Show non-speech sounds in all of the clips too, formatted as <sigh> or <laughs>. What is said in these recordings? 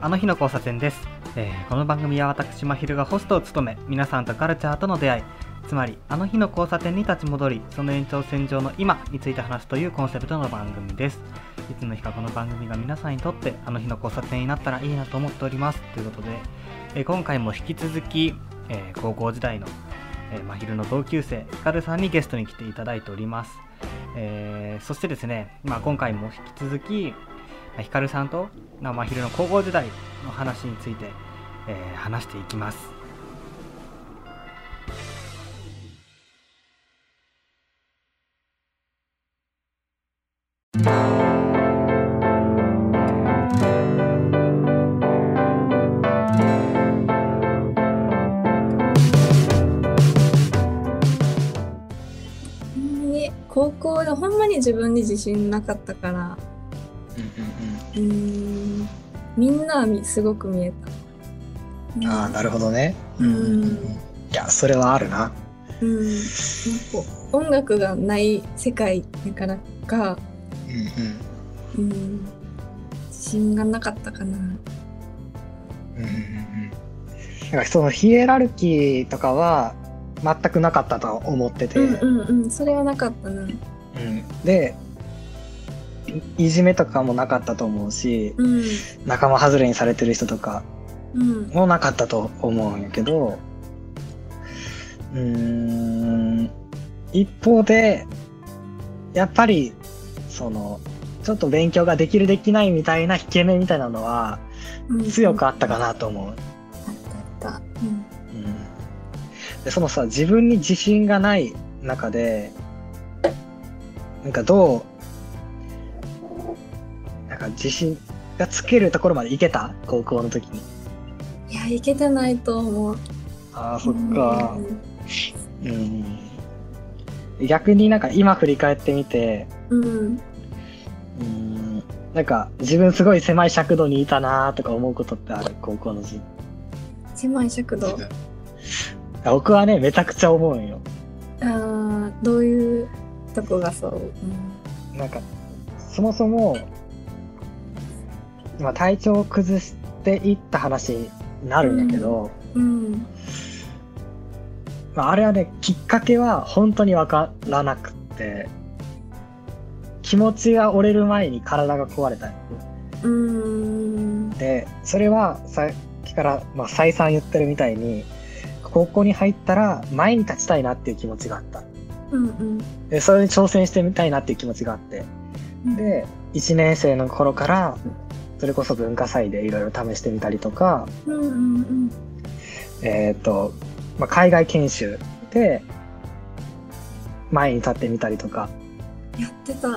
あの日の交差点です、えーこの番組は私まひるがホストを務め皆さんとカルチャーとの出会いつまりあの日の交差点に立ち戻りその延長線上の今について話すというコンセプトの番組です。いつの日かこの番組が皆さんにとってあの日の交差点になったらいいなと思っております。ということで、えー今回も引き続き、えー高校時代の、えー、まひるの同級生ヒカルさんにゲストに来ていただいております、えーそしてですね、まあ、今回も引き続きまあヒカルさんとまあまひるの高校時代の話について、えー話していきます。高校でほんまに自分に自信なかったからうーんみんなはみすごく見えた。ああ、なるほどね。うんいや、それはあるな。うん、なんか音楽がない世界だからか、うんうん。うん、自信がなかったかな。うんうんうんうん。なんかそのヒエラルキーとかは全くなかったと思ってて、うんうんうん、それはなかったな。うん。で、いいじめとかもなかったと思うし、うん、仲間外れにされてる人とかうん、もなかったと思うんやけど、うーん、一方で、やっぱり、その、ちょっと勉強ができるできないみたいな引け目みたいなのはうん強くあったかなと思う。あったあった。うんうんでそのさ自分に自信がない中でなんかどうなんか自信がつけるところまでいけた？高校の時にいや、いけてないと思う。ああそっかうん逆になんか今振り返ってみてうん。うん。うんなんか自分すごい狭い尺度にいたなとか思うことってある？高校の時狭い尺度？僕はねめちゃくちゃ思うんよああ、どういうとこがそう？うんなんか、そもそも、まあ、体調を崩していった話になるんだけど、うん。まあ、あれはね、きっかけは本当にわからなくって、気持ちが折れる前に体が壊れた。うーん。で、それはさっきから、まあ、再三言ってるみたいに、高校に入ったら前に立ちたいなっていう気持ちがあった。うんうん。で、それに挑戦してみたいなっていう気持ちがあって。で、1年生の頃から、それこそ文化祭でいろいろ試してみたりとか、うんうんうん。えっ、と、まあ、海外研修で前に立ってみたりとか、やってた。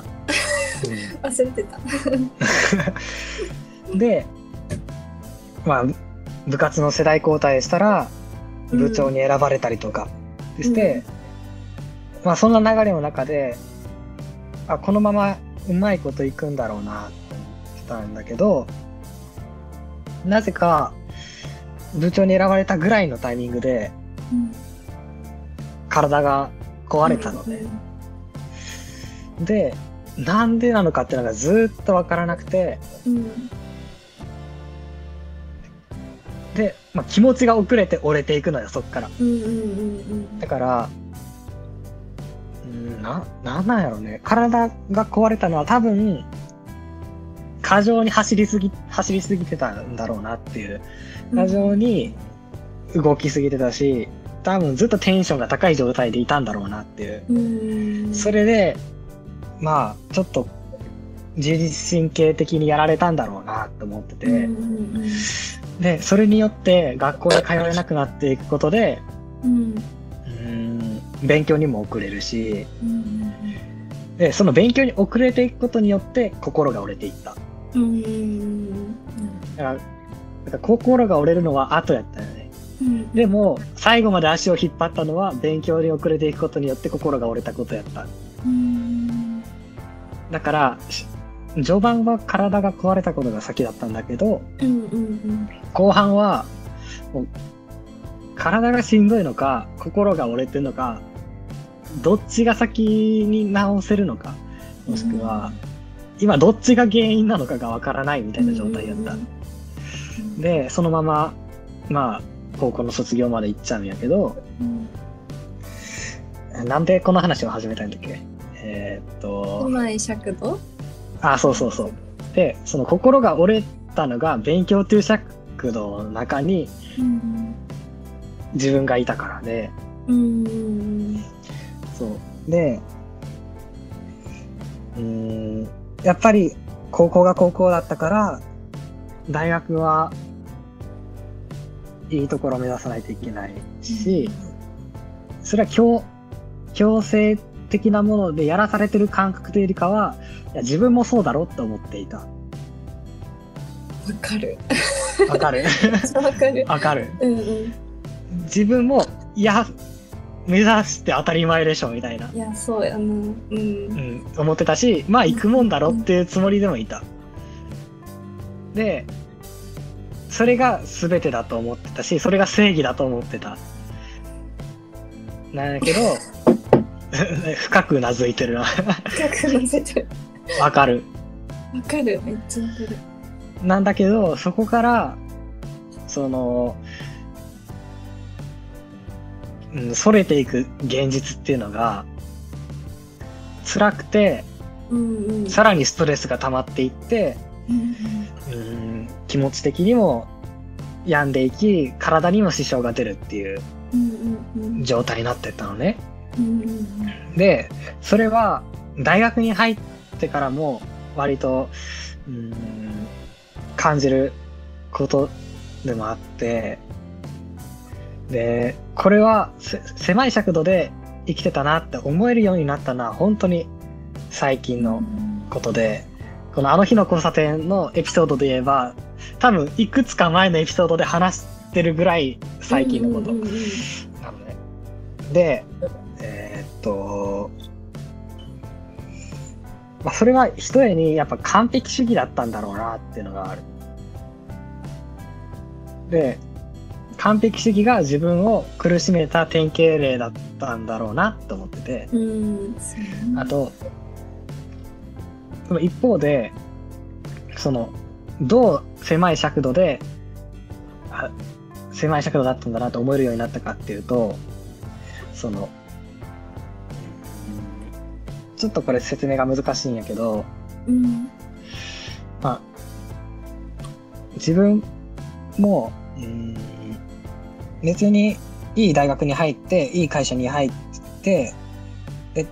忘れてた。<laughs> で、まあ、部活の世代交代したら部長に選ばれたりとかして、まあそんな流れの中であこのままうまいこといくんだろうなって思ってたんだけどなぜか部長に選ばれたぐらいのタイミングでうん。体が壊れたので、でなんでなのかっていうのがずっとわからなくてうん。で、まあ、気持ちが遅れて折れていくのよそっから。うんうんうんだからうんななんなんやろね。体が壊れたのは多分過剰に走りすぎ走りすぎてたんだろうなっていう。うん。過剰に動きすぎてたし多分ずっとテンションが高い状態でいたんだろうなっていう。うん。それでまあちょっと自律神経的にやられたんだろうなと思ってて、でそれによって学校に通えなくなっていくことでうん。うん勉強にも遅れるしうんでその勉強に遅れていくことによって心が折れていったうんうん。からだから心が折れるのは後やったよねうん。でも最後まで足を引っ張ったのは勉強に遅れていくことによって心が折れたことやった。だから序盤は体が壊れたことが先だったんだけどうんうん後半は体がしんどいのか心が折れてるのかどっちが先に直せるのか、もしくは、今どっちが原因なのかがわからないみたいな状態だった。で、そのまま、まあ、高校の卒業まで行っちゃうんやけど、なんでこの話を始めたんだっけ？えーっと、うまい尺度？あ、そうそうそう。で、その心が折れたのが勉強という尺度の中にうん自分がいたからで、うんそう。で、うーん、やっぱり高校が高校だったから、大学はいいところを目指さないといけないし、それは強、強制的なものでやらされてる感覚というよりかは、いや自分もそうだろうって思っていた。わかるわかるわかるわかる。うんうん自分も、いや、目指して当たり前でしょ、みたいな。いやそうやなうんうん、思ってたし、まあ行くもんだろっていうつもりでもいた。で、それが全てだと思ってたし、それが正義だと思ってた。なんだけど、<laughs> 深くうなずいてるな。深くなせてるわかる。わかるめっちゃわかるなんだけど、そこから、その、うん、それていく現実っていうのが、辛くて、うんうんさらにストレスが溜まっていって、うんうん気持ち的にも病んでいき体にも支障が出るっていううんうんうん状態になってったのね。うんうんでそれは大学に入ってからも割とうん感じることでもあってでこれはせ狭い尺度で生きてたなって思えるようになったのは本当に最近のことで、このあの日の交差点のエピソードで言えば、多分いくつか前のエピソードで話してるぐらい最近のことなのね。で、と、まあ、それは一重にやっぱ完璧主義だったんだろうなっていうのがある。で、完璧主義が自分を苦しめた典型例だったんだろうなって思ってて、あと、でも一方で、その、どう狭い尺度で、あ狭い尺度だったんだなと思えるようになったかっていうと、その、ちょっとこれ説明が難しいんやけど、うんまあ、自分も、うん別にいい大学に入って、いい会社に入って、で、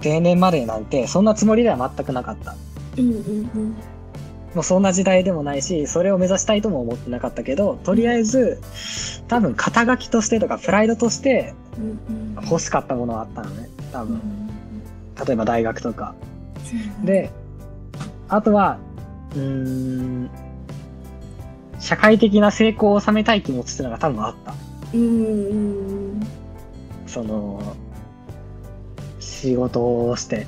定年までなんて、そんなつもりでは全くなかった。うんうんもうそんな時代でもないし、それを目指したいとも思ってなかったけど、とりあえず、多分肩書きとしてとか、プライドとしてうんうん欲しかったものはあったのね。多う分。ん例えば大学とか。で、あとは、うーん、社会的な成功を収めたい気持ちっていうのが多分あった。うんうんその、仕事をして。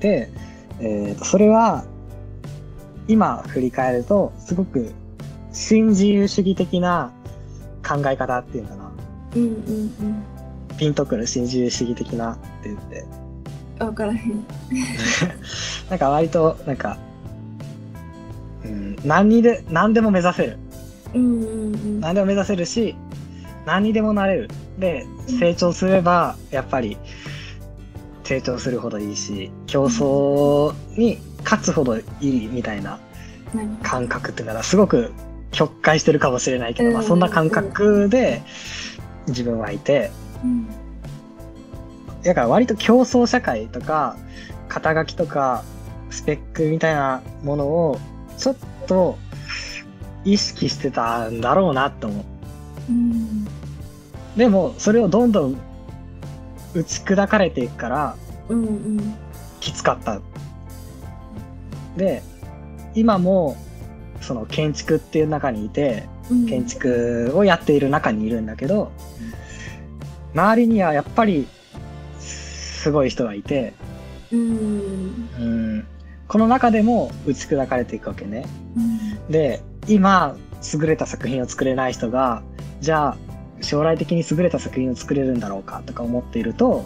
で、えーと、それは、今振り返ると、すごく新自由主義的な考え方っていうのかな。うんうんうんピンとくる新自由主義的なって言って。分からへん <laughs> なんか割と、なんか、うん、何にで、何でも目指せる。うんうんうん何でも目指せるし、何にでもなれる。で、成長すれば、やっぱり、成長するほどいいし、競争に勝つほどいいみたいな何感覚っていうのは、すごく曲解してるかもしれないけど、まあうんそんな感覚で自分はいて、うんだから割と競争社会とか、肩書きとか、スペックみたいなものを、ちょっと意識してたんだろうなって思う。うんでも、それをどんどん打ち砕かれていくから、うんうんきつかった。で、今も、その建築っていう中にいて、うん建築をやっている中にいるんだけど、周りにはやっぱり、すごい人がいて、うんうん、この中でも打ち砕かれていくわけね。うんで、今、優れた作品を作れない人が、じゃあ、将来的に優れた作品を作れるんだろうかとか思っていると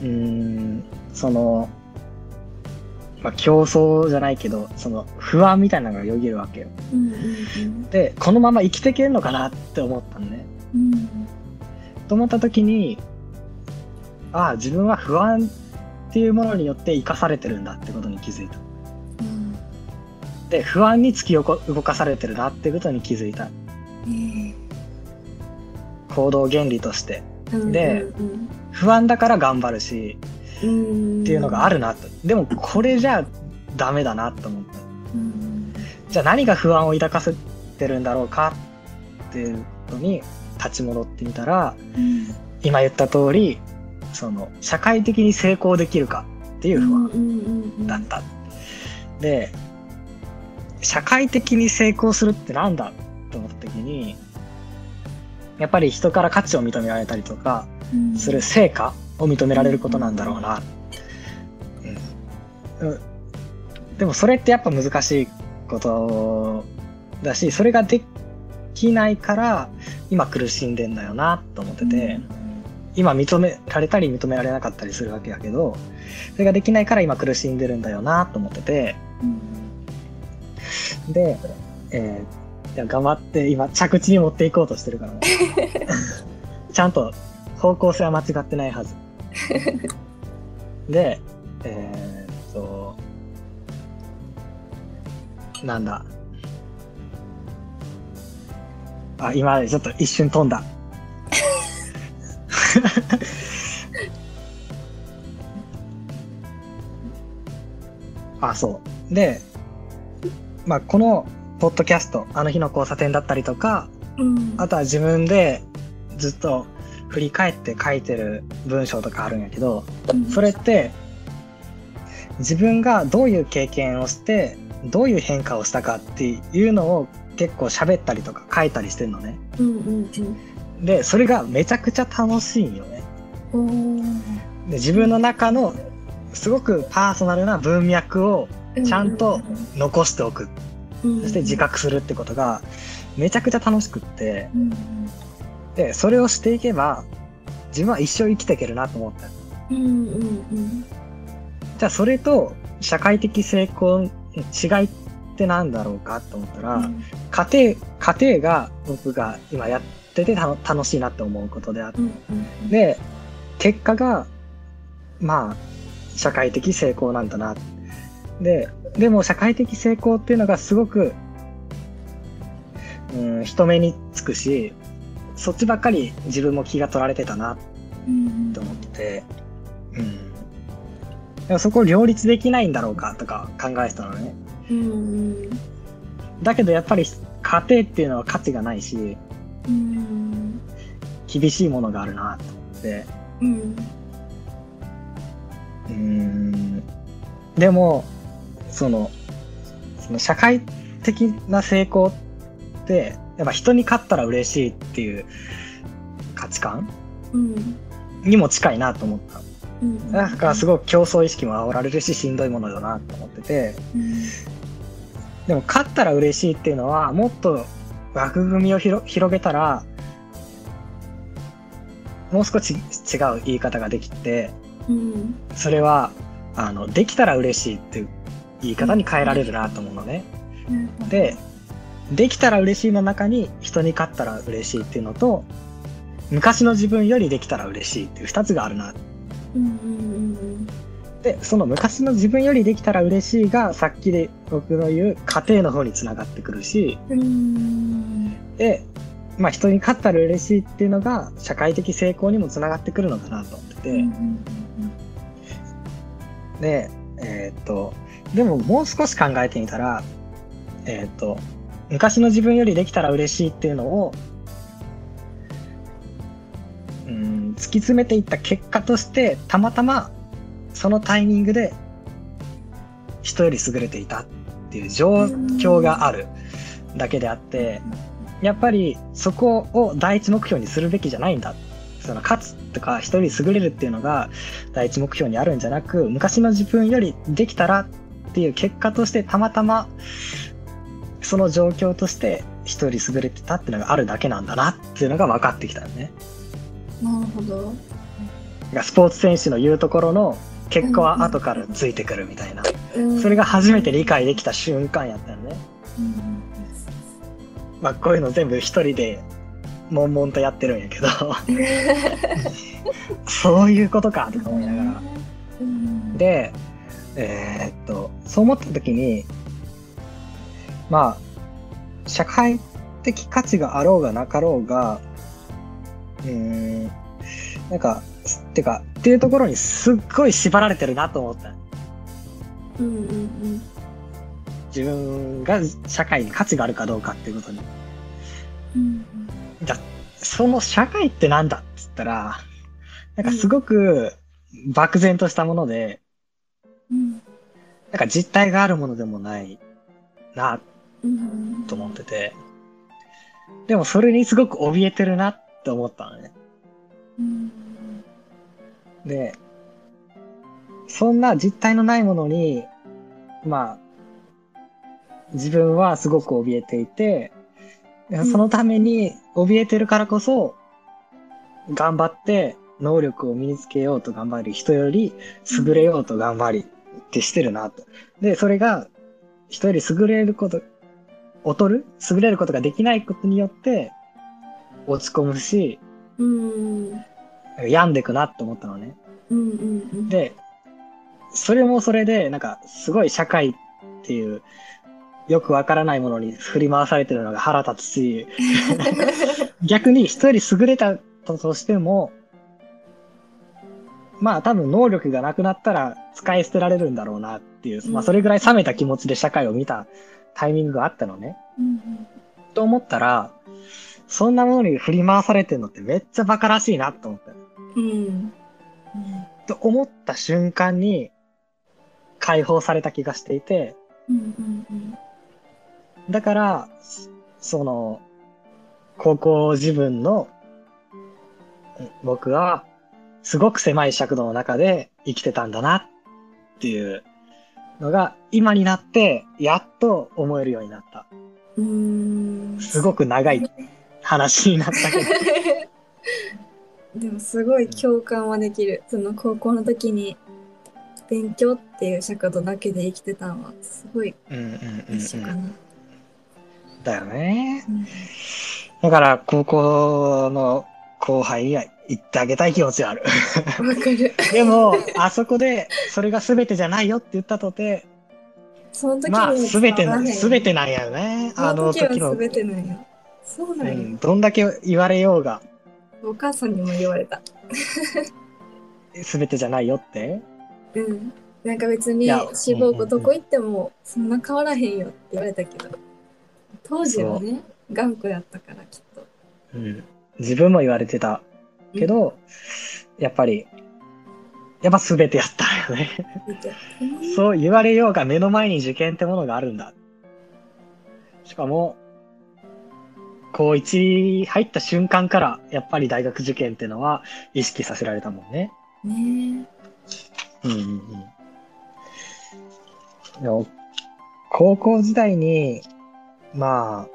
うーんその、まあ、競争じゃないけどその不安みたいなのがよぎるわけよ。でこのまま生きていけるのかなって思ったのね。うんと思った時にああ自分は不安っていうものによって生かされてるんだってことに気づいた。うんで不安に突き動か動かされてるなってことに気づいた。え行動原理として。ーでうん不安だから頑張るしうんっていうのがあるなと。でもこれじゃダメだなと思った。うんじゃあ何が不安を抱かせてるんだろうかっていうのに立ち戻ってみたらうん今言った通りその社会的に成功できるかっていう不安安だった。で社会的に成功するってなんだと思った時にやっぱり人から価値を認められたりとかする成果を認められることなんだろうな。うん。うん。でもそれってやっぱ難しいことだしそれができないから今苦しんでんだよなと思ってて、今認められたり認められなかったりするわけやけどそれができないから今苦しんでるんだよなと思ってて。で、えーいや頑張って今着地に持っていこうとしてるから。<laughs> ちゃんと方向性は間違ってないはず。でえーっとなんだ。あ今ちょっと一瞬飛んだ <laughs> あそう。でまあこのポッドキャストあの日の交差点だったりとかうん。あとは自分でずっと振り返って書いてる文章とかあるんやけどそれって自分がどういう経験をしてどういう変化をしたかっていうのを結構喋ったりとか書いたりしてるのね。うんうんでそれがめちゃくちゃ楽しいんよね。うんで自分の中のすごくパーソナルな文脈をちゃんと残しておく。そそして自覚するってことがめちゃくちゃ楽しくって。うん。でそれをしていけば自分は一生生きていけるなと思った。うんうんじゃあそれと社会的成功の違いってなんだろうかと思ったら、家庭家庭が僕が今やってて楽しいなって思うことであって。うんうんで結果がまあ社会的成功なんだな。ででも社会的成功っていうのがすごく、うん、人目につくしそっちばっかり自分も気が取られてたな。うんと思ってて、うん、でもそこを両立できないんだろうかとか考えてたのね。うん。だけどやっぱり家庭っていうのは価値がないしうん厳しいものがあるなと思って。うん。うんでもそのその社会的な成功ってやっぱ人に勝ったら嬉しいっていう価値観うんにも近いなと思った。うん。だからすごく競争意識も煽られるししん。どいものだなと思っててうん。でも勝ったら嬉しいっていうのはもっと枠組みを広広げたらもう少し違う言い方ができてうんそれはあのできたら嬉しいっていう言い方に変えられるなと思うのね。でできたら嬉しいの中に人に勝ったら嬉しいっていうのと昔の自分よりできたら嬉しいっていう2つがあるな。うんうんでその昔の自分よりできたら嬉しいがさっきで僕の言う家庭の方につながってくるしで、まあ、人に勝ったら嬉しいっていうのが社会的成功にもつながってくるのかなと思ってて。うんで、えーっと、でももう少し考えてみたら、えーっと、昔の自分よりできたら嬉しいっていうのを、うん、突き詰めていった結果として、たまたまそのタイミングで人より優れていたっていう状況があるだけであって、やっぱりそこを第一目標にするべきじゃないんだ。その勝つとか人より優れるっていうのが第一目標にあるんじゃなく昔の自分よりできたらっていう結果としてたまたまその状況として一人優れてたっていうのがあるだけなんだなっていうのが分かってきたよね。なるほど。スポーツ選手の言うところの結果は後からついてくるみたいな。うんそれが初めて理解できた瞬間やったよね。うんまあこういうの全部一人で悶々とやってるんやけど、<laughs> そういうことかとか思いながら。うんで、えーっと、そう思った時に、まあ、社会的価値があろうがなかろうが、うーん、なんか、てか、っていうところにすっごい縛られてるなと思った。うんうんうん自分が社会に価値があるかどうかっていうことに。うんじゃあその社会ってなんだっつったら、なんかすごく漠然としたもので、うんなんか実体があるものでもないなうんと思ってて、でもそれにすごく怯えてるなって思ったのね。うんで、そんな実体のないものに、まあ、自分はすごく怯えていて、んそのために怯えてるからこそ、頑張って能力を身につけようと頑張り、人より優れようと頑張りってしてるなと。で、それが人より優れること、劣る優れることができないことによって落ち込むし、うん病んでくなって思ったのね。うんうんで、それもそれで、なんか、すごい社会っていう、よくわからないものに振り回されてるのが腹立つし、<laughs> 逆に人より優れたとしても、まあ多分能力がなくなったら使い捨てられるんだろうなっていう、まあそれぐらい冷めた気持ちで社会を見たタイミングがあったのね。うんと思ったら、そんなものに振り回されてるのってめっちゃバカらしいなと思った。うん。と思った瞬間に解放された気がしていて、だから、その、高校自分の、僕は、すごく狭い尺度の中で生きてたん。だなっていうのが、今になって、やっと思えるようになった。うん。すごく長い話になったけど。でもすごい共感はできる。その高校の時に勉強っていう尺度だけで生きてたのはすごいうんうんうん、うん。一緒かな。だよね。うんだから、高校の後輩には言ってあげたい気持ちはある。わかる。<laughs> でも、あそこで、それが全てじゃないよって言ったとて、その時まあ、にすべてな、すべてななんやよね。ああの時のてなんよ。そうなんよ。うん、どんだけ言われようが、お母さんにも言われた。すべてじゃないよって？うん。なんか別に志望校どこ行ってもそんな変わらへんよって言われたけど、当時はね、頑固やったからきっと。うん。自分も言われてたけど、やっぱり、やっぱすべてやったよね。そう言われようが目の前に受験ってものがあるんだ。しかも、高一入った瞬間から、やっぱり大学受験ってのは意識させられたもんね。ねうんうんうん。でも、高校時代に、まあ、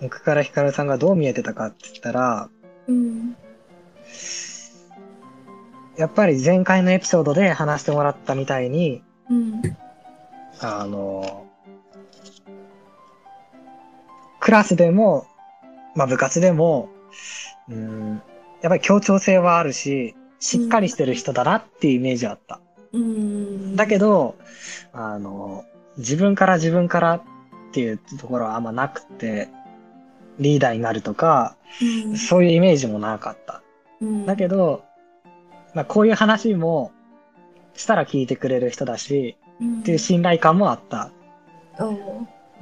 僕からヒカルさんがどう見えてたかって言ったら、え。うん。やっぱり前回のエピソードで話してもらったみたいに、うん。あの、クラスでも、まあ部活でも、うん、やっぱり協調性はあるし、しっかりしてる人だなっていうイメージはあった。うん。だけど、あの、自分から自分からっていうところはあんまなくて、リーダーになるとか、うん、そういうイメージもなかった。うん、だけど、まあこういう話もしたら聞いてくれる人だし、うん、っていう信頼感もあった。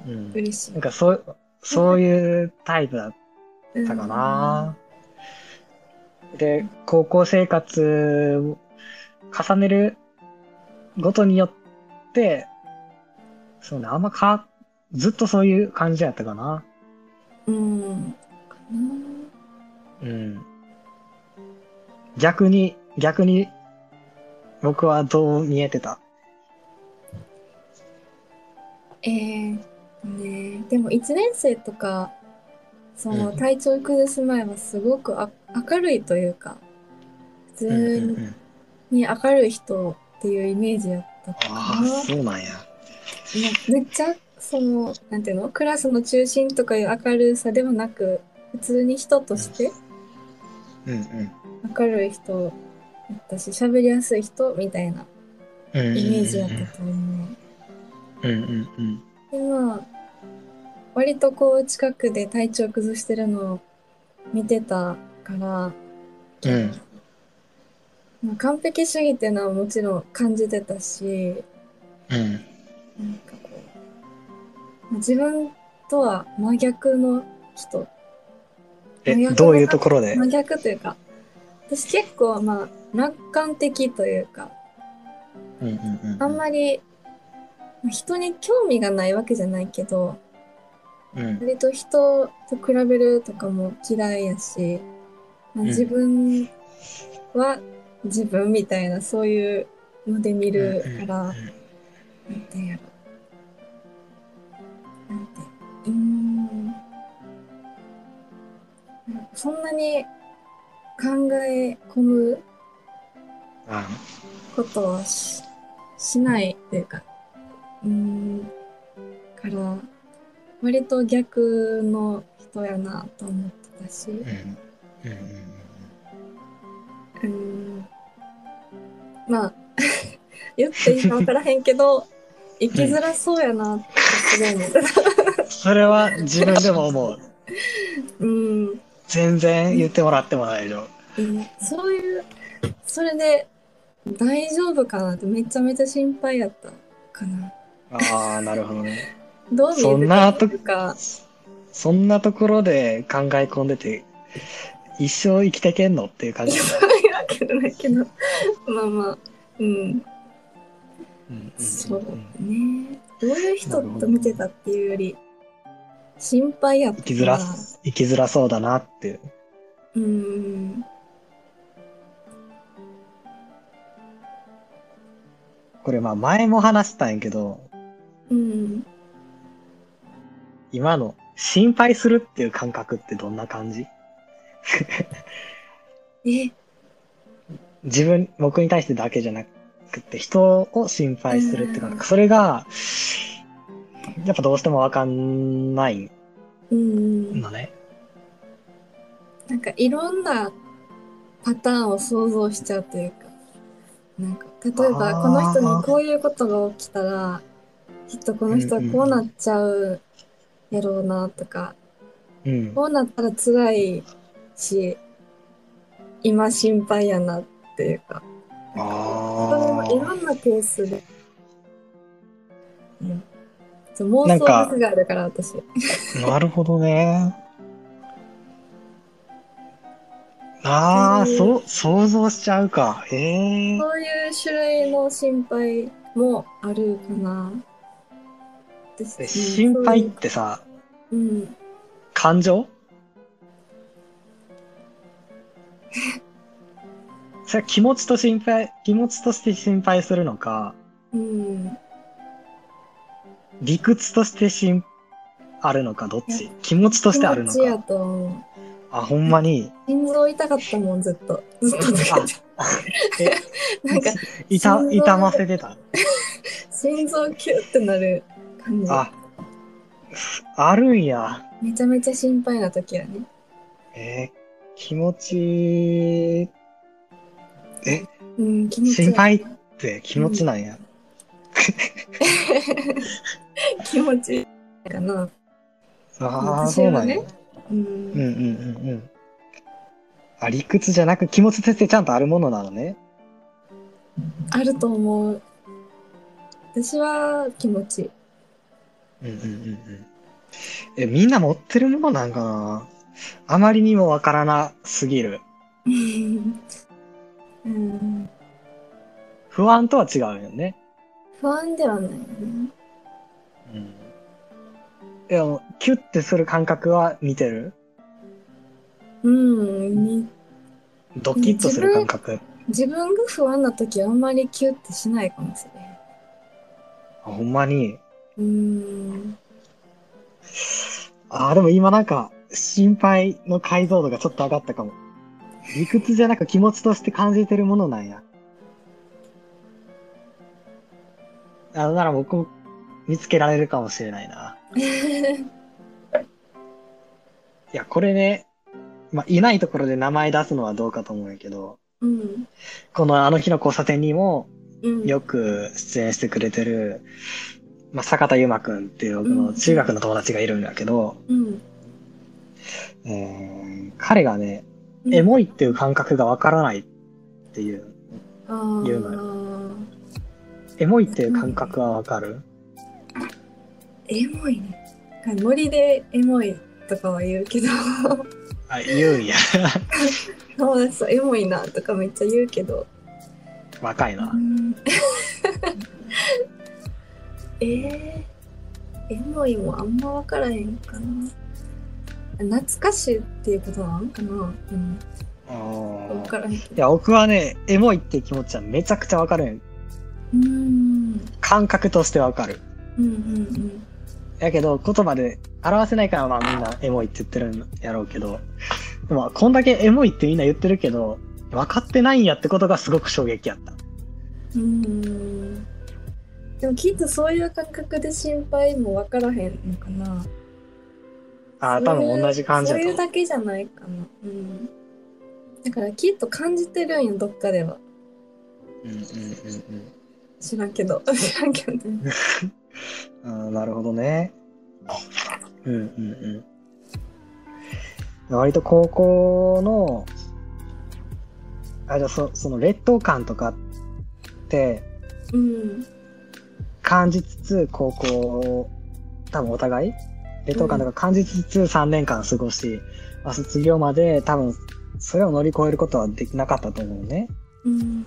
うん。嬉しいなん。かそう、そういうタイプだったかな。で、高校生活重ねるごとによって、そうね、あんまか、ずっとそういう感じやったかな。うん。うん。逆に、逆に、僕はどう見えてた？えー、ね。でも1年生とかそのうん。体調崩す前はすごくあ明るいというか普通んに明るい人っていうイメージやったかああな。そうなんや。めっちゃそのなんていうの？クラスの中心とかいう明るさではなく普通に人として明るい人だったし喋りやすい人みたいなイメイメージやったと思う。うんうんうん。でまあ割とこう近くで体調崩してるのを見てたから、うん。まあ、完璧主義っていうのはもちろん感じてたしうん。なんかこうまあ自分とは真逆の人。えどういうところで？真逆というか私結構まあ楽観的というかうんうんうん。あんまりまあ人に興味がないわけじゃないけどうん。割と人と比べるとかも嫌いやし、まあうん。自分は自分みたいなそういうので見るから、なんてやろ。なんてうーんそんなに考え込むあことはししないというかうーん。から割と逆の人やなと思ってたし。うん。うんうんうーん。まあ <laughs> 言っていいか分からへんけど生きづらそうやなってすごい思ってた。それは自分でも思う。<laughs> うん。全然言ってもらっても大丈夫。うん。そういうそれで大丈夫かなってめちゃめちゃ心配やったかな。ああなるほどねどうそんるなとかそんなところで考え込んでて一生生きてけんのっていう感じ。<laughs> そういうわけないけど。まあまあ。うん。うん。うん。そううん。ね。どういう人と見てたっていうより心配やった生きづら生きづらそうだなっていう。うん。これまあ前も話したんやけど。うん今の心配するっていう感覚ってどんな感じ？<laughs> え。自分僕に対してだけじゃなくて人を心配するっていう感覚それがやっぱどうしてもわかんない。うんのね。なんかいろんなパターンを想像しちゃうというか。なんか例えばこの人にこういうことが起きたらきっとこの人はこうなっちゃうやろうなとか、うん。こうなったら辛いし今心配やなっていうか。あいろんなケースで、うん、そう妄想力があるから私。あなるほどね。<laughs> ああ、うんそう、想像しちゃうか。へえ。そういう種類の心配もあるかな。心配ってさ、うん。感情それは気持ちと心配、気持ちとして心配するのか、うん。理屈として心、あるのか、どっち？気持ちとしてあるのか。あ、ほんまに？心臓痛かったもん、ずっと。ずっと痛、<laughs> 痛ませてた？<laughs> 心臓キュッてなる感じ。あ、あるんや。めちゃめちゃ心配な時やね。えー気持ち、え、うん、気持ち心配って気持ちなんや。気持ちいいかな。ああ、ねそうなんや。う。うんんうんうんうん。あ、理屈じゃなく気持ちとしてちゃんとあるものなのね。あると思う。私は気持ちいい。うんうんうんうん。え、みんな持ってるものなんかな？あまりにもわからなすぎる。<laughs> うん、不安とは違うよね。不安ではないよね。うん。でも、キュッてする感覚は似てる？うん、にドキッとする感覚？自分が不安な時はあんまりキュッてしないかもしれあほんまに？ん。うん。ああ、でも今なんか、心配の解像度がちょっと上がったかも。理屈じゃなく気持ちとして感じてるものなんや。あなら僕も見つけられるかもしれないな。<laughs> いや、これね、まあ、いないところで名前出すのはどうかと思うんやけど、うん。このあの日の交差点にもうん。よく出演してくれてる、まあ、坂田優馬くんっていう僕の中学の友達がいるんだけど、うん。えー彼がね、うんエモいっていう感覚がわからないっていう、言うのエモいっていう感覚はわかる、エモいね。ノリでエモいとかは言うけど、あ、言うんや。友達とエモいなとかめっちゃ言うけど。若いな。うんえー、エモいもあんま分からへんかな。懐かしいっていうことなんかな？うん。あ分ーからへん。いや、僕はね、エモいって気持ちはめちゃくちゃわかるん。うん。感覚としてわかる。うんうんやけど、言葉で表せないから、まあみんなエモいって言ってるんやろうけど、でも、こんだけエモいってみんな言ってるけど、分かってないんやってことがすごく衝撃やった。うん。うん。でもきっとそういう感覚で心配も分からへんのかな。ああ、多分同じ感じそういうだと。だけじゃないかな。うん。だからきっと感じてるんよ、どっかでは。うんうんうん知らんけど。知らんけど。<laughs> <laughs> あーなるほどね。うんうんうん。割と高校の、あ、じゃあそその劣等感とかってうん。感じつつ、高校を多分お互い劣等感とか感じつつ3年間過ごし、まあ、卒業まで多分それを乗り越えることはできなかったと思うね。うん。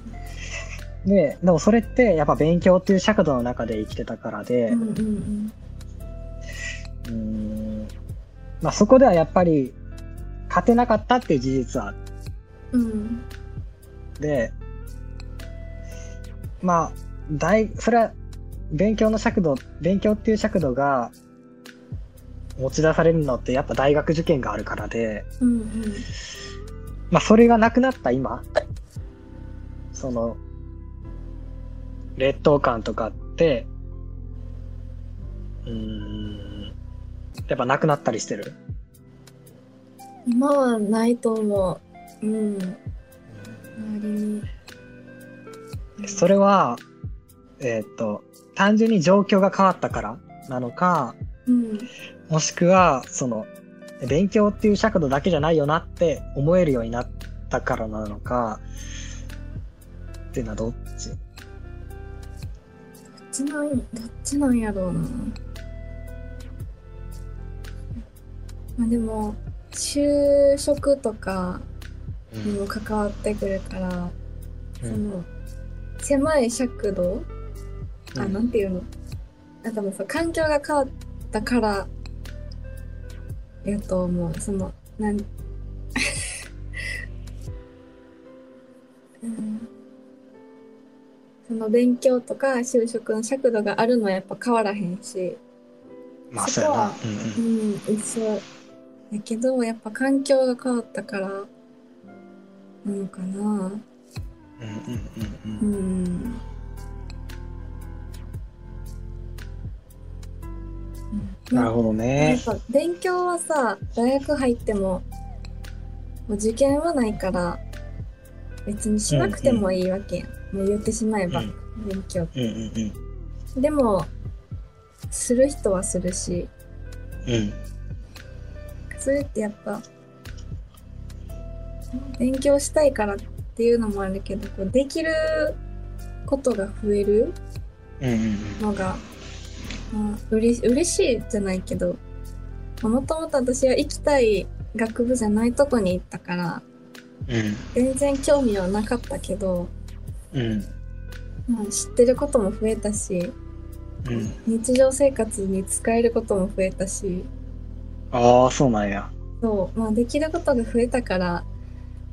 で、でもそれってやっぱ勉強っていう尺度の中で生きてたからで、うんまあそこではやっぱり勝てなかったっていう事実はうん。うん。て、まあ、大、それは勉強の尺度、勉強っていう尺度が持ち出されるのってやっぱ大学受験があるからで、うんうん。まあそれがなくなった今、その、劣等感とかって、うーん、やっぱなくなったりしてる。今はないと思う。うん。周りに。それは、えーっと、単純に状況が変わったからなのか、うん。もしくは、その、勉強っていう尺度だけじゃないよなって思えるようになったからなのか、っていうのはどっち？どっちなん、どっちなんやろうな。まあでも、就職とかにも関わってくるから、その、狭い尺度あ、うん。なんていうの。あ、多分そう、環境が変わったから、やと思う。その、なん、<laughs> うん。その勉強とか就職の尺度があるのはやっぱ変わらへんし、まあ、そこはうんうん。うん、一緒やけど、やっぱ環境が変わったから、なのかな。うんうんうんううんなるほどやねっ。ぱ勉強はさ大学入ってももう受験はないから別にしなくてもいいわけやん、もう言ってしまえば、うん勉強うんうんうん。でもする人はするしうん。それってやっぱ勉強したいからっていうのもあるけどこうできることが増えるうんうんのが、まあ、うれ嬉しいじゃないけどもともと私は行きたい学部じゃないとこに行ったからうん。全然興味はなかったけど、うん。まあ、知ってることも増えたしうん。日常生活に使えることも増えたしああ、そうなんや。そう、まあ、できることが増えたから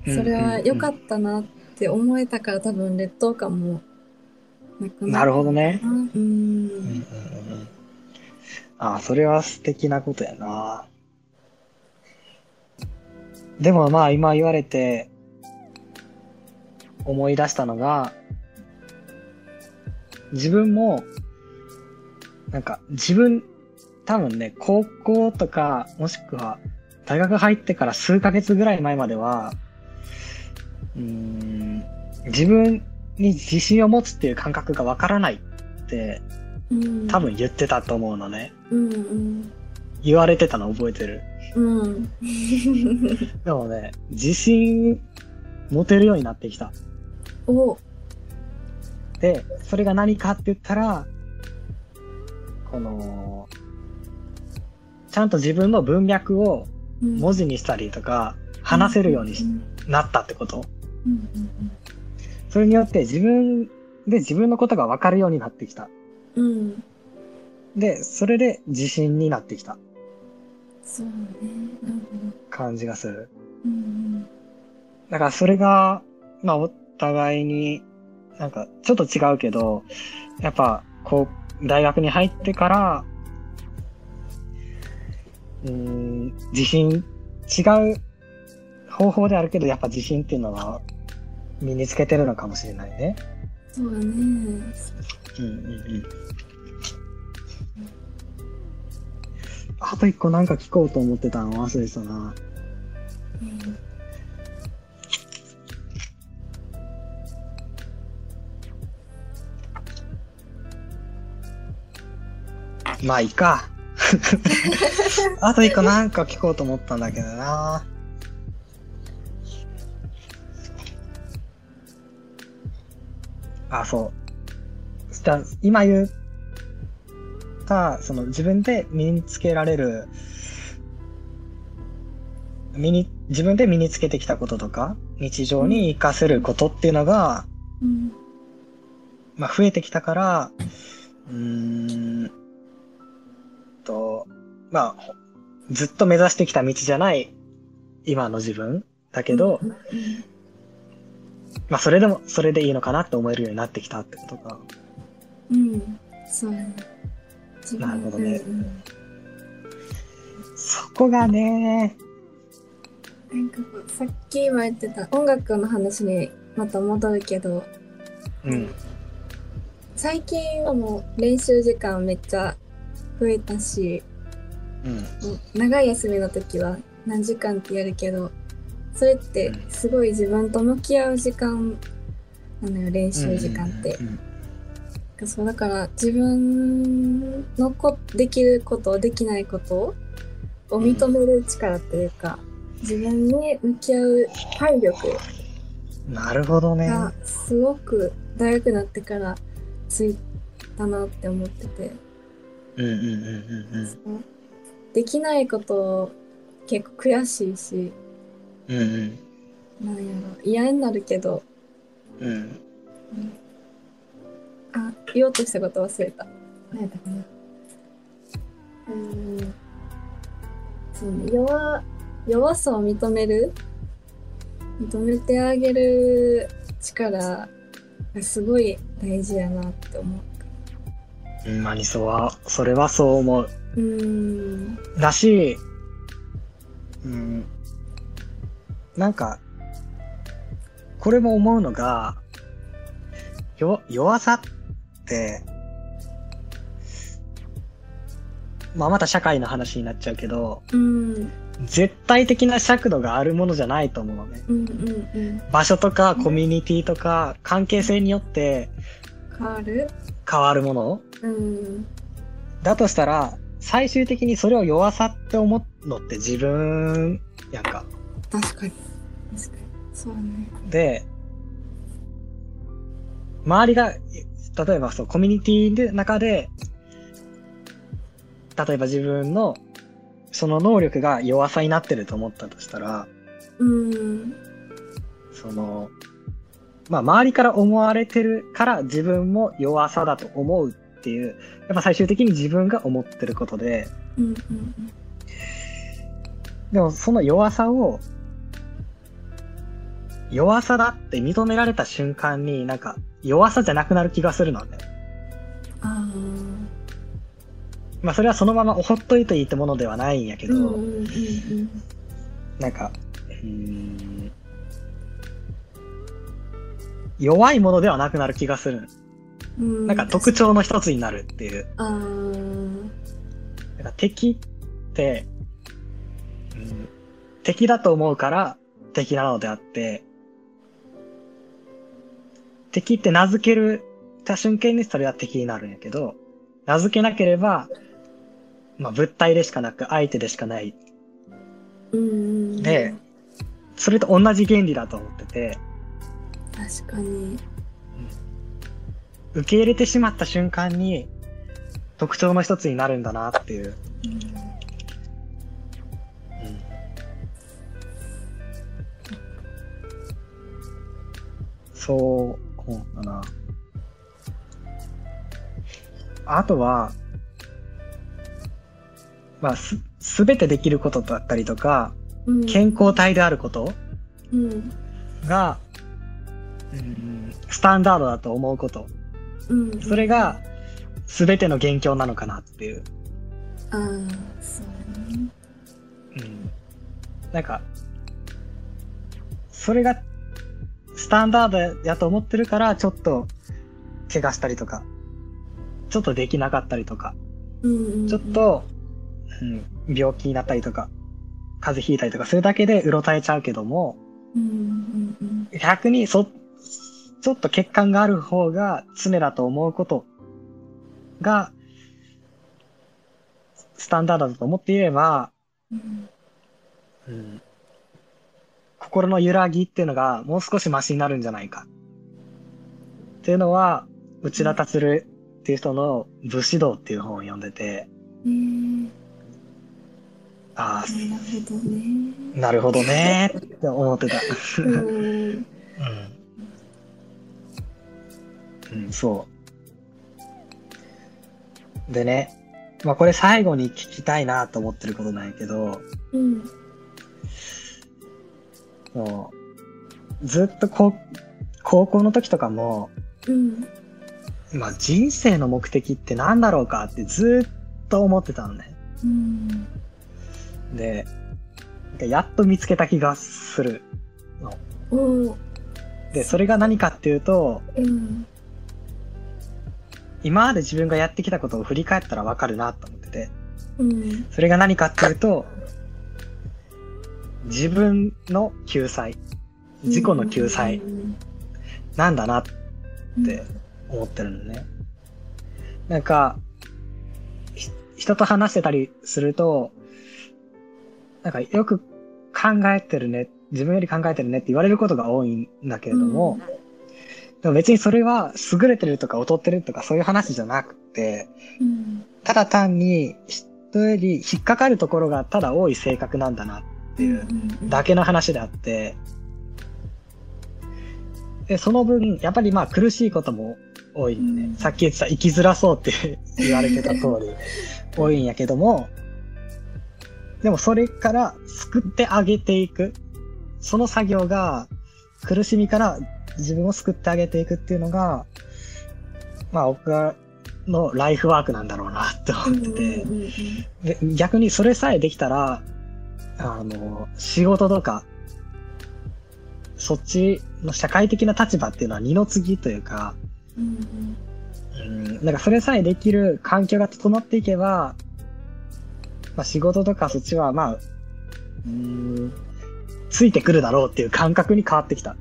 うんそれは良かったなって思えたから多分劣等感もなくなるほどね。うんうんうん。ああ、それは素敵なことやな。でもまあ今言われて思い出したのが、自分も、なんか自分、多分ね、高校とか、もしくは大学入ってから数ヶ月ぐらい前までは、うん、自分に自信を持つっていう感覚がわからないってうん多分言ってたと思うのね。うんうん言われてたの覚えてる。うん <laughs> でもね、自信持てるようになってきた。おで、それが何かって言ったら、この、ちゃんと自分の文脈を文字にしたりとか、話せるようにしうんなったってこと。うんそれによって自分で自分のことが分かるようになってきた。うんうんで、それで自信になってきたそうねなるほど感じがする。うんだからそれが、まあお互いに、なんかちょっと違うけど、やっぱ、こう、大学に入ってから、うーん、自信、違う方法であるけど、やっぱ自信っていうのは身につけてるのかもしれないね。そうだねうんうんうん。あと一個なんか聞こうと思ってたの忘れてたな。うんまあいいか。<laughs> <laughs> あと一個なんか聞こうと思ったんだけどな。あ、そう。じゃあ今言った、その自分で身につけられる、身に、自分で身につけてきたこととか、日常に活かせることっていうのが、うん。まあ増えてきたから、うーんと、まあ、ほずっと目指してきた道じゃない今の自分だけど、うんまあそれでも、それでいいのかなって思えるようになってきたってことか。うん。そうだね。なるほどね。うんうんそこがね、なんかさっき今言ってた音楽の話にまた戻るけど。うん、最近はもう練習時間めっちゃ増えたし。うん、長い休みの時は何時間ってやるけどそれってすごい自分と向き合う時間なのよ練習時間ってう。んそうだから自分のこできることできないことを認める力っていうか、自分に向き合う体力うんなるほどね。がすごく大学になってからついたなって思ってて、うんうんうんうんそうできないこと結構悔しいしうん。うん。なんやろ。嫌になるけど。うん。うん。あ言おうとしたこと忘れた。何やったかな。うーん。そうね。弱弱さを認める？認めてあげる力がすごい大事やなって思う。うん、まあ、にそは、それはそう思う。うーん。だし、うん、なんか、これも思うのが、よ、弱さって、まあまた社会の話になっちゃうけど、うん。絶対的な尺度があるものじゃないと思うのね。うんうんうん。場所とかコミュニティとか関係性によって変わる？変わるもの？うん。だとしたら、最終的にそれを弱さって思うのって自分やんか。確かに。確かに。そうね。で、周りが、例えばそう、コミュニティで中で、例えば自分のその能力が弱さになってると思ったとしたら、うん。その、まあ周りから思われてるから自分も弱さだと思うっていう、やっぱ最終的に自分が思ってることで、うんうん。でもその弱さを、弱さだって認められた瞬間になんか弱さじゃなくなる気がするのね。あまあそれはそのままほっといていいってものではないんやけど、うんうんうんなんか、うーん、弱いものではなくなる気がする。うん。なんか特徴の一つになるっていう。あーなんか敵って、うん、敵だと思うから敵なのであって、敵って名付けるた瞬間にそれは敵になるんやけど、名付けなければ、まあ物体でしかなく相手でしかない。で、それと同じ原理だと思ってて、確かに。受け入れてしまった瞬間に特徴の一つになるんだなっていう。そう、こうかな。あとは、まあ、す、すべてできることだったりとか、うん健康体であることうんが、うん、スタンダードだと思うこと。うん。それが、すべての元凶なのかなっていう。ああ、そうだね。うん。なんか、それが、スタンダードやと思ってるから、ちょっと、怪我したりとか、ちょっとできなかったりとか、ちょっ、と、うん、病気になったりとか、風邪ひいたりとかするだけでうろたえちゃうけども、逆にそ、ちょっと欠陥がある方が常だと思うことが、スタンダードだと思っていれば、うん。うん、心の揺らぎっていうのがもう少しマシになるんじゃないか。っていうのは、内田達郎っていう人の武士道っていう本を読んでて、えーあなるほどね。あ、なるほどねって思ってた。うんうん。うん、そう。でね、まあこれ最後に聞きたいなと思ってることなんやけど、うんもう。ずっとこ高校の時とかも、うん。まあ人生の目的って何だろうかってずっと思ってたのね。うん。で、やっと見つけた気がするの。で、それが何かっていうと、うん。今まで自分がやってきたことを振り返ったらわかるなと思ってて、うん。それが何かっていうと、自分の救済、自己の救済。うんなんだなって思ってるのね。なんか、ひ人と話してたりすると、なんかよく考えてるね、自分より考えてるねって言われることが多いんだけれども、でも別にそれは優れてるとか劣ってるとかそういう話じゃなくて、うん。ただ単に人より引っかかるところがただ多い性格なんだなっていうだけの話であって、で、その分、やっぱりまあ苦しいことも多いんで、うん。さっき言ってた生きづらそうって言われてた通り、<laughs> 多いんやけども、でもそれから救ってあげていく。その作業が苦しみから自分を救ってあげていくっていうのが、まあ僕がのライフワークなんだろうなって思ってて、うんうん。で逆にそれさえできたら、あの、仕事とか、そっちの社会的な立場っていうのは二の次というか、うんうん、なんかそれさえできる環境が整っていけば、まあ仕事とかそっちはまあ、うん、ついてくるだろうっていう感覚に変わってきた。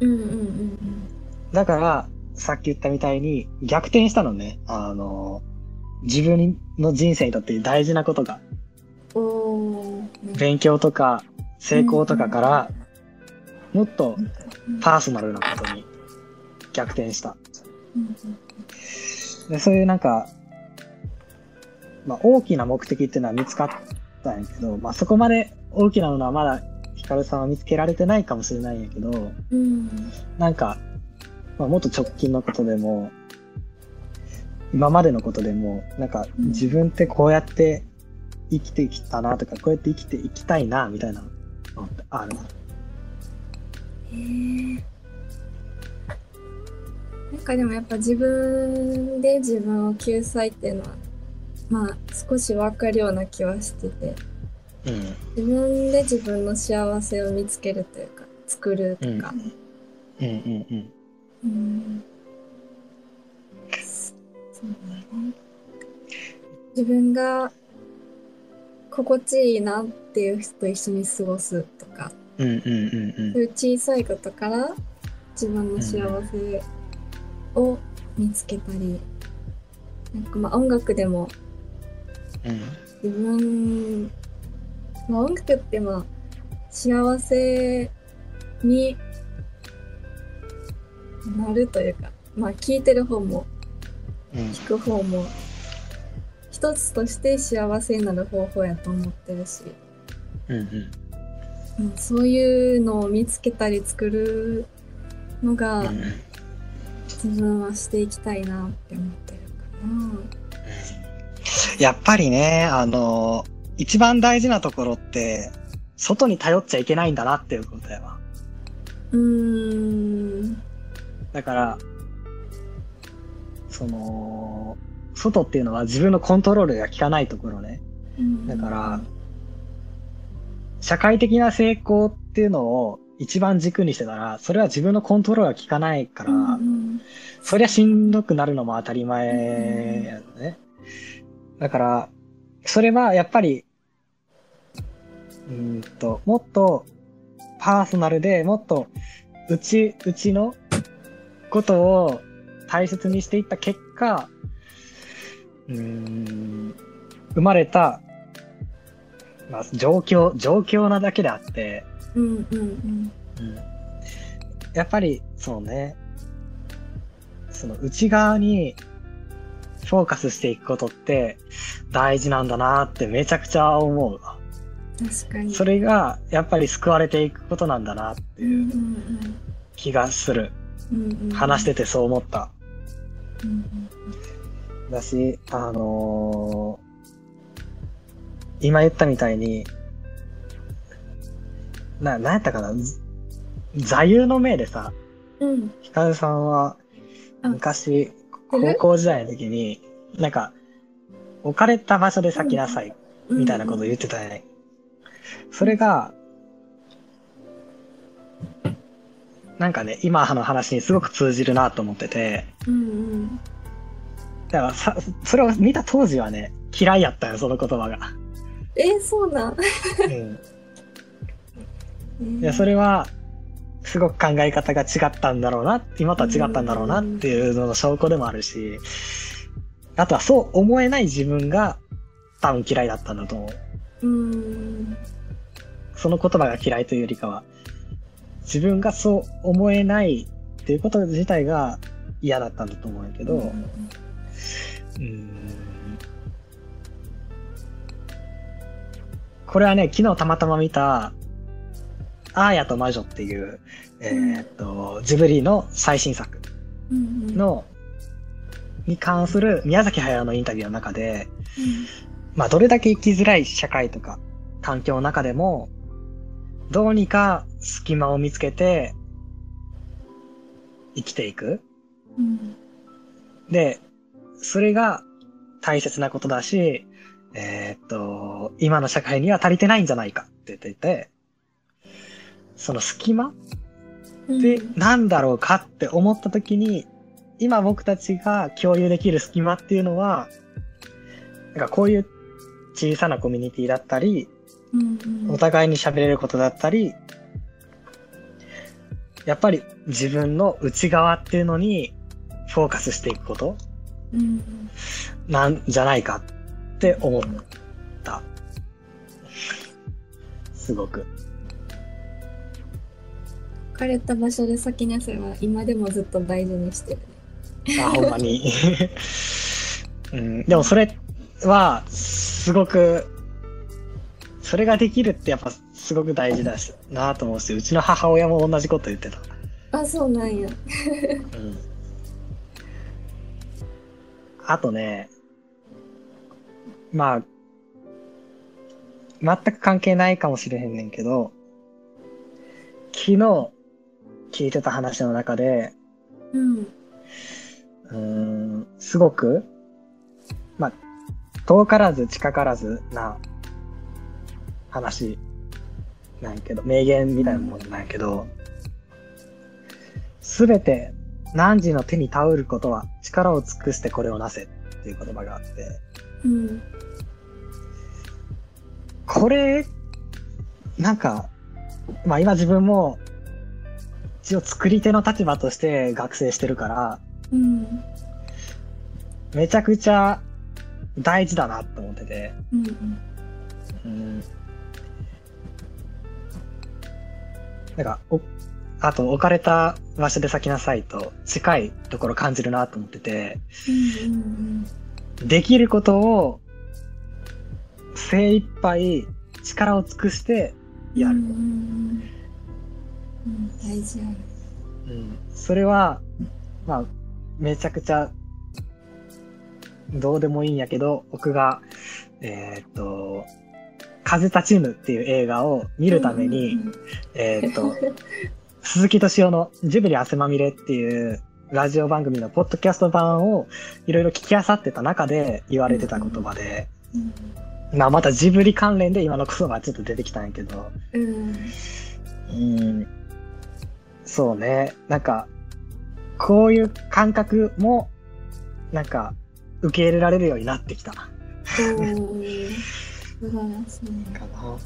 うんうんうんだから、さっき言ったみたいに逆転したのね。あの、自分の人生にとって大事なことが、勉強とか成功とかから、もっとパーソナルなことに逆転した。うんで、そういうなんか、まあ大きな目的っていうのは見つかったんやけど、まあそこまで大きなのはまだヒカルさんは見つけられてないかもしれないんやけど、うん。なんか、まあもっと直近のことでも、今までのことでも、なんかうん。自分ってこうやって生きてきたなとか、こうやって生きていきたいな、みたいなのってある？へえなんかでもやっぱ自分で自分を救済っていうのはまあ少しわかるような気はしてて。うん。自分で自分の幸せを見つけるというか作るとか、うん。うん。うん。うん。そうだね。自分が心地いいなっていう人と一緒に過ごすとかうんうんうんそういう小さいことから自分の幸せを見つけたり、なんかまあ音楽でもうん。自分、まあ、音楽ってまあ幸せになるというかまあ聴いてる方もうん。聴く方も一つとして幸せになる方法やと思ってるし、うんうん。うん、そういうのを見つけたり作るのが自分はしていきたいなって思ってるかやっぱりね、あの、一番大事なところって、外に頼っちゃいけないんだなっていうことやわ。な。うーん。だから、その、外っていうのは自分のコントロールが効かないところね。だから、社会的な成功っていうのを一番軸にしてたら、それは自分のコントロールが効かないから、そりゃしんどくなるのも当たり前やのね。だから、それはやっぱり、うーんと、もっとパーソナルでもっとうち、うちのことを大切にしていった結果、うーん、生まれた、まあ、状況、状況なだけであって、うんうんうんうんやっぱり、そうね、その内側にフォーカスしていくことって大事なんだなってめちゃくちゃ思うわ。確かに。それがやっぱり救われていくことなんだなってうんういうん気がする。うんうんうん話しててそう思った。うんだし、あのー今言ったみたいに、な、なんやったかなず座右の銘でさ、ヒカルさんはあ昔、高る校時代の時に、なんか、置かれた場所で咲きなさい、みたいなこと言ってたよね。それが、なんかね、今の話にすごく通じるなと思ってて、うんうんだからさ、それを見た当時はね、嫌いやったよ、その言葉が。えそうなんうん。いや、それは、すごく考え方が違ったんだろうな、今とは違ったんだろうなっていうのの証拠でもあるし、あとはそう思えない自分が多分嫌いだったんだと思う。うんその言葉が嫌いというよりかは、自分がそう思えないっていうこと自体が嫌だったんだと思うんやけど、うーんこれはね、昨日たまたま見た、アーヤと魔女っていう、えーっと、ジブリの最新作の、に関する宮崎駿のインタビューの中で、まあ、どれだけ生きづらい社会とか環境の中でも、どうにか隙間を見つけて、生きていく。うん。で、それが大切なことだし、えーっと、今の社会には足りてないんじゃないかって言っていて、その隙間うん。で何だろうかって思った時に、今僕たちが共有できる隙間っていうのは、なんかこういう小さなコミュニティだったり、うんうん。お互いに喋れることだったり、やっぱり自分の内側っていうのにフォーカスしていくこと。うんなんじゃないかって思った。すごく。置かれた場所で先に汗は今でもずっと大事にしてるね。あ、ほんまに。うん、でもそれは、すごく、それができるってやっぱすごく大事だしなと思うし、うちの母親も同じこと言ってた。あ、そうなんや。うん。あとね、まあ、全く関係ないかもしれへんねんけど、昨日聞いてた話の中で、うん。うーん、すごく、まあ、遠からず近からずな話なんやけど、名言みたいなものなんやけど、すべて汝の手に頼ることは力を尽くしてこれをなせっていう言葉があって、うん。これ、なんか、まあ今自分も一応作り手の立場として学生してるから、うん。めちゃくちゃ大事だなと思ってて、うん。うん。なんか、お、あと置かれた場所で咲きなさいと近いところ感じるなと思ってて、うん。できることを精一杯力を尽くしてやる。うん。うん。大事。うん、それは、まあ、めちゃくちゃ、どうでもいいんやけど、僕が、えーっと、風立ちぬっていう映画を見るために、えーっと、<laughs> 鈴木敏夫のジュビリ汗まみれっていうラジオ番組のポッドキャスト版をいろいろ聞き漁ってた中で言われてた言葉で、うん。まあまたジブリ関連で今の言葉がちょっと出てきたんやけど、うん。うん。そうね。なんか、こういう感覚も、なんか、受け入れられるようになってきた。かおー。素晴らしい。な。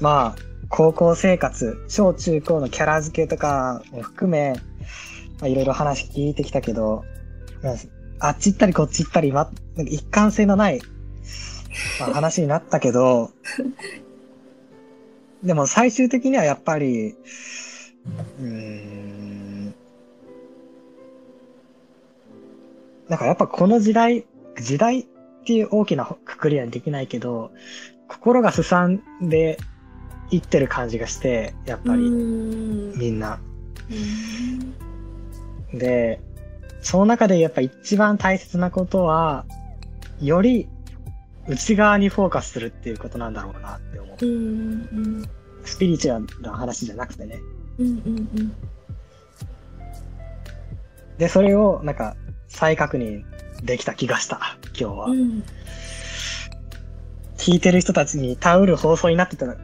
まあ、高校生活、小中高のキャラ付けとかも含め、まあ、いろいろ話聞いてきたけど、まああっち行ったりこっち行ったり、ま、一貫性のない、まあ、話になったけど、<laughs> でも最終的にはやっぱり、うーん、なんかやっぱこの時代、時代っていう大きなくくりはできないけど、心がすさんでいってる感じがして、やっぱうりん。みんな。うん。で、その中でやっぱ一番大切なことは、より内側にフォーカスするっていうことなんだろうなって思う。うん。スピリチュアルな話じゃなくてね。うん。うん。で、それをなんか再確認できた気がした、今日は。うん。聞いてる人たちに頼る放送になってたの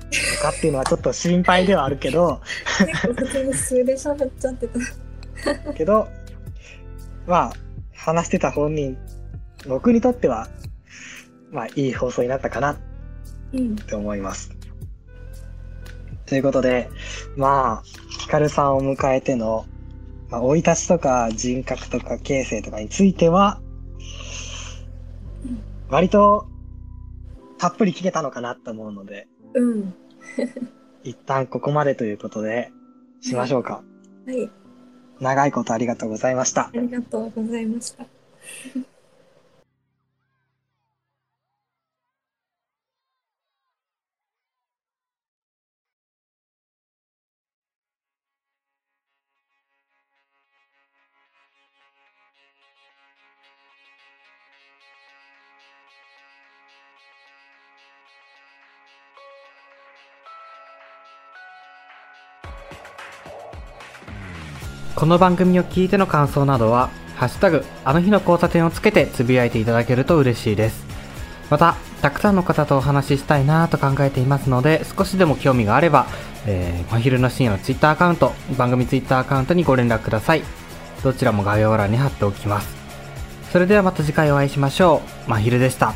かっていうのはちょっと心配ではあるけど、結構に数で喋っちゃってた。けど、まあ、話してた本人、僕にとっては、まあ、いい放送になったかなうん。って思います。ということで、まあ、ヒカルさんを迎えての、まあ、生い立ちとか人格とか形成とかについては、割とたっぷり聞けたのかなと思うので、うん。<laughs> 一旦ここまでということで、しましょうか。はい。長いことありがとうございましたあ。りがとうございました。この番組を聞いての感想などは、ハッシュタグ、あの日の交差点をつけてつぶやいていただけると嬉しいです。また、たくさんの方とお話ししたいなと考えていますので、少しでも興味があれば、えー、真昼の深夜のツイッターアカウント、番組ツイッターアカウントにご連絡ください。どちらも概要欄に貼っておきます。それではまた次回お会いしましょう。真昼でした。